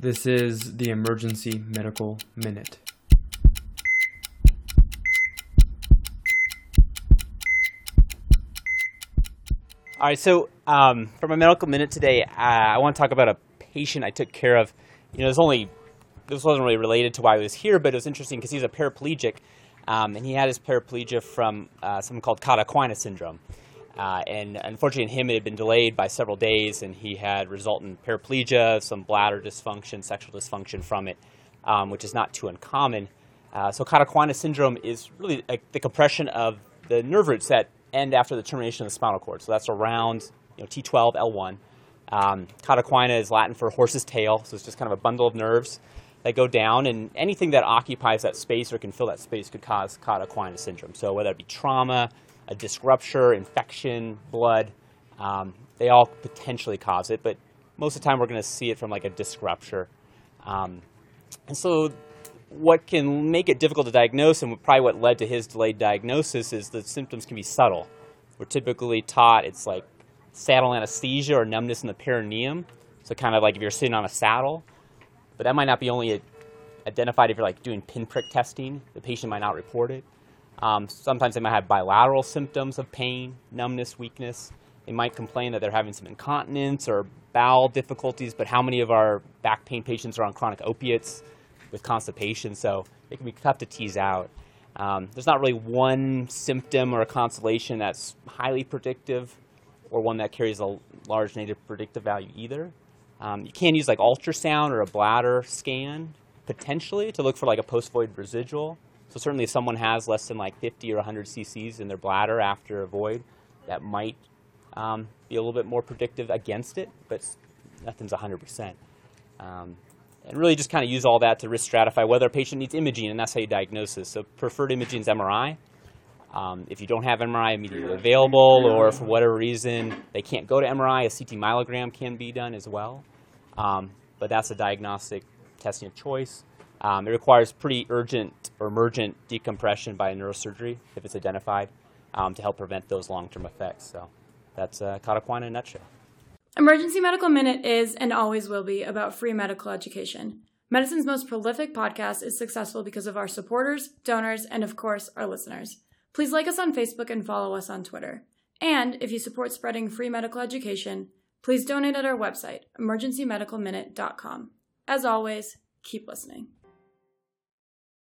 This is the Emergency Medical Minute. All right, so um, for my medical minute today, uh, I want to talk about a patient I took care of. You know, there's only this wasn't really related to why he was here, but it was interesting because he's a paraplegic, um, and he had his paraplegia from uh, something called Cauda syndrome. Uh, and unfortunately, in him, it had been delayed by several days, and he had resultant paraplegia, some bladder dysfunction, sexual dysfunction from it, um, which is not too uncommon. Uh, so, Cauda syndrome is really the compression of the nerve roots that end after the termination of the spinal cord. So, that's around you know, T12, L1. Um, is Latin for horse's tail, so it's just kind of a bundle of nerves that go down, and anything that occupies that space or can fill that space could cause cauda equina syndrome. So whether it be trauma, a disc rupture, infection, blood, um, they all potentially cause it, but most of the time we're going to see it from like a disc rupture. Um, and so what can make it difficult to diagnose and probably what led to his delayed diagnosis is the symptoms can be subtle. We're typically taught it's like saddle anesthesia or numbness in the perineum. So kind of like if you're sitting on a saddle, but that might not be only identified if you're like doing pinprick testing. The patient might not report it. Um, sometimes they might have bilateral symptoms of pain, numbness, weakness. They might complain that they're having some incontinence or bowel difficulties, but how many of our back pain patients are on chronic opiates with constipation? So it can be tough to tease out. Um, there's not really one symptom or a constellation that's highly predictive or one that carries a large negative predictive value either. Um, you can use like ultrasound or a bladder scan potentially to look for like a post-void residual. So certainly if someone has less than like 50 or 100 cc's in their bladder after a void, that might um, be a little bit more predictive against it, but nothing's 100%. Um, and really just kind of use all that to risk stratify whether a patient needs imaging, and that's how you diagnose this. So preferred imaging is MRI. Um, if you don't have MRI immediately available, or for whatever reason they can't go to MRI, a CT myelogram can be done as well. Um, but that's a diagnostic testing of choice. Um, it requires pretty urgent or emergent decompression by neurosurgery if it's identified um, to help prevent those long-term effects. So that's uh, Cauda in a nutshell. Emergency Medical Minute is and always will be about free medical education. Medicine's most prolific podcast is successful because of our supporters, donors, and of course, our listeners. Please like us on Facebook and follow us on Twitter. And if you support spreading free medical education, please donate at our website, emergencymedicalminute.com. As always, keep listening.